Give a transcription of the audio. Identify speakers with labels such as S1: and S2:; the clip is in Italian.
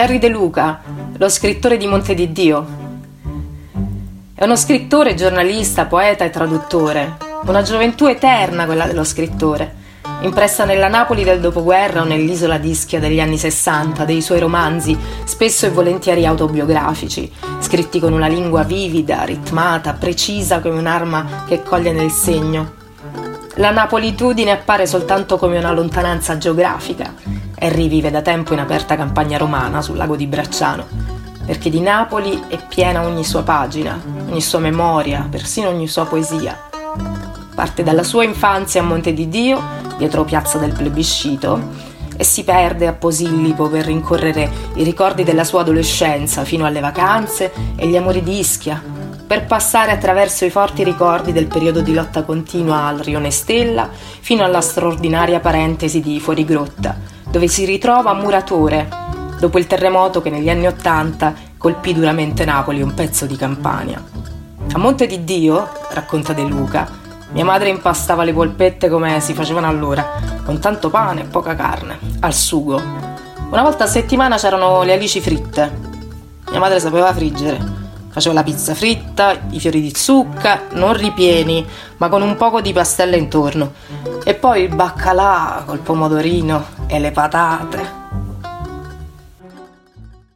S1: Henry De Luca, lo scrittore di Monte di Dio. È uno scrittore, giornalista, poeta e traduttore. Una gioventù eterna quella dello scrittore, impressa nella Napoli del dopoguerra o nell'isola d'Ischia degli anni Sessanta, dei suoi romanzi, spesso e volentieri autobiografici, scritti con una lingua vivida, ritmata, precisa come un'arma che coglie nel segno. La napolitudine appare soltanto come una lontananza geografica. Henry vive da tempo in aperta campagna romana sul lago di Bracciano, perché di Napoli è piena ogni sua pagina, ogni sua memoria, persino ogni sua poesia. Parte dalla sua infanzia a Monte di Dio, dietro piazza del plebiscito, e si perde a Posillipo per rincorrere i ricordi della sua adolescenza fino alle vacanze e gli amori di Ischia, per passare attraverso i forti ricordi del periodo di lotta continua al Rione Stella fino alla straordinaria parentesi di Fuorigrotta, dove si ritrova muratore, dopo il terremoto che negli anni Ottanta colpì duramente Napoli, un pezzo di Campania. A Monte di Dio, racconta De Luca, mia madre impastava le polpette come si facevano allora, con tanto pane e poca carne, al sugo. Una volta a settimana c'erano le alici fritte. Mia madre sapeva friggere Facevo la pizza fritta, i fiori di zucca, non ripieni, ma con un poco di pastella intorno. E poi il baccalà col pomodorino e le patate.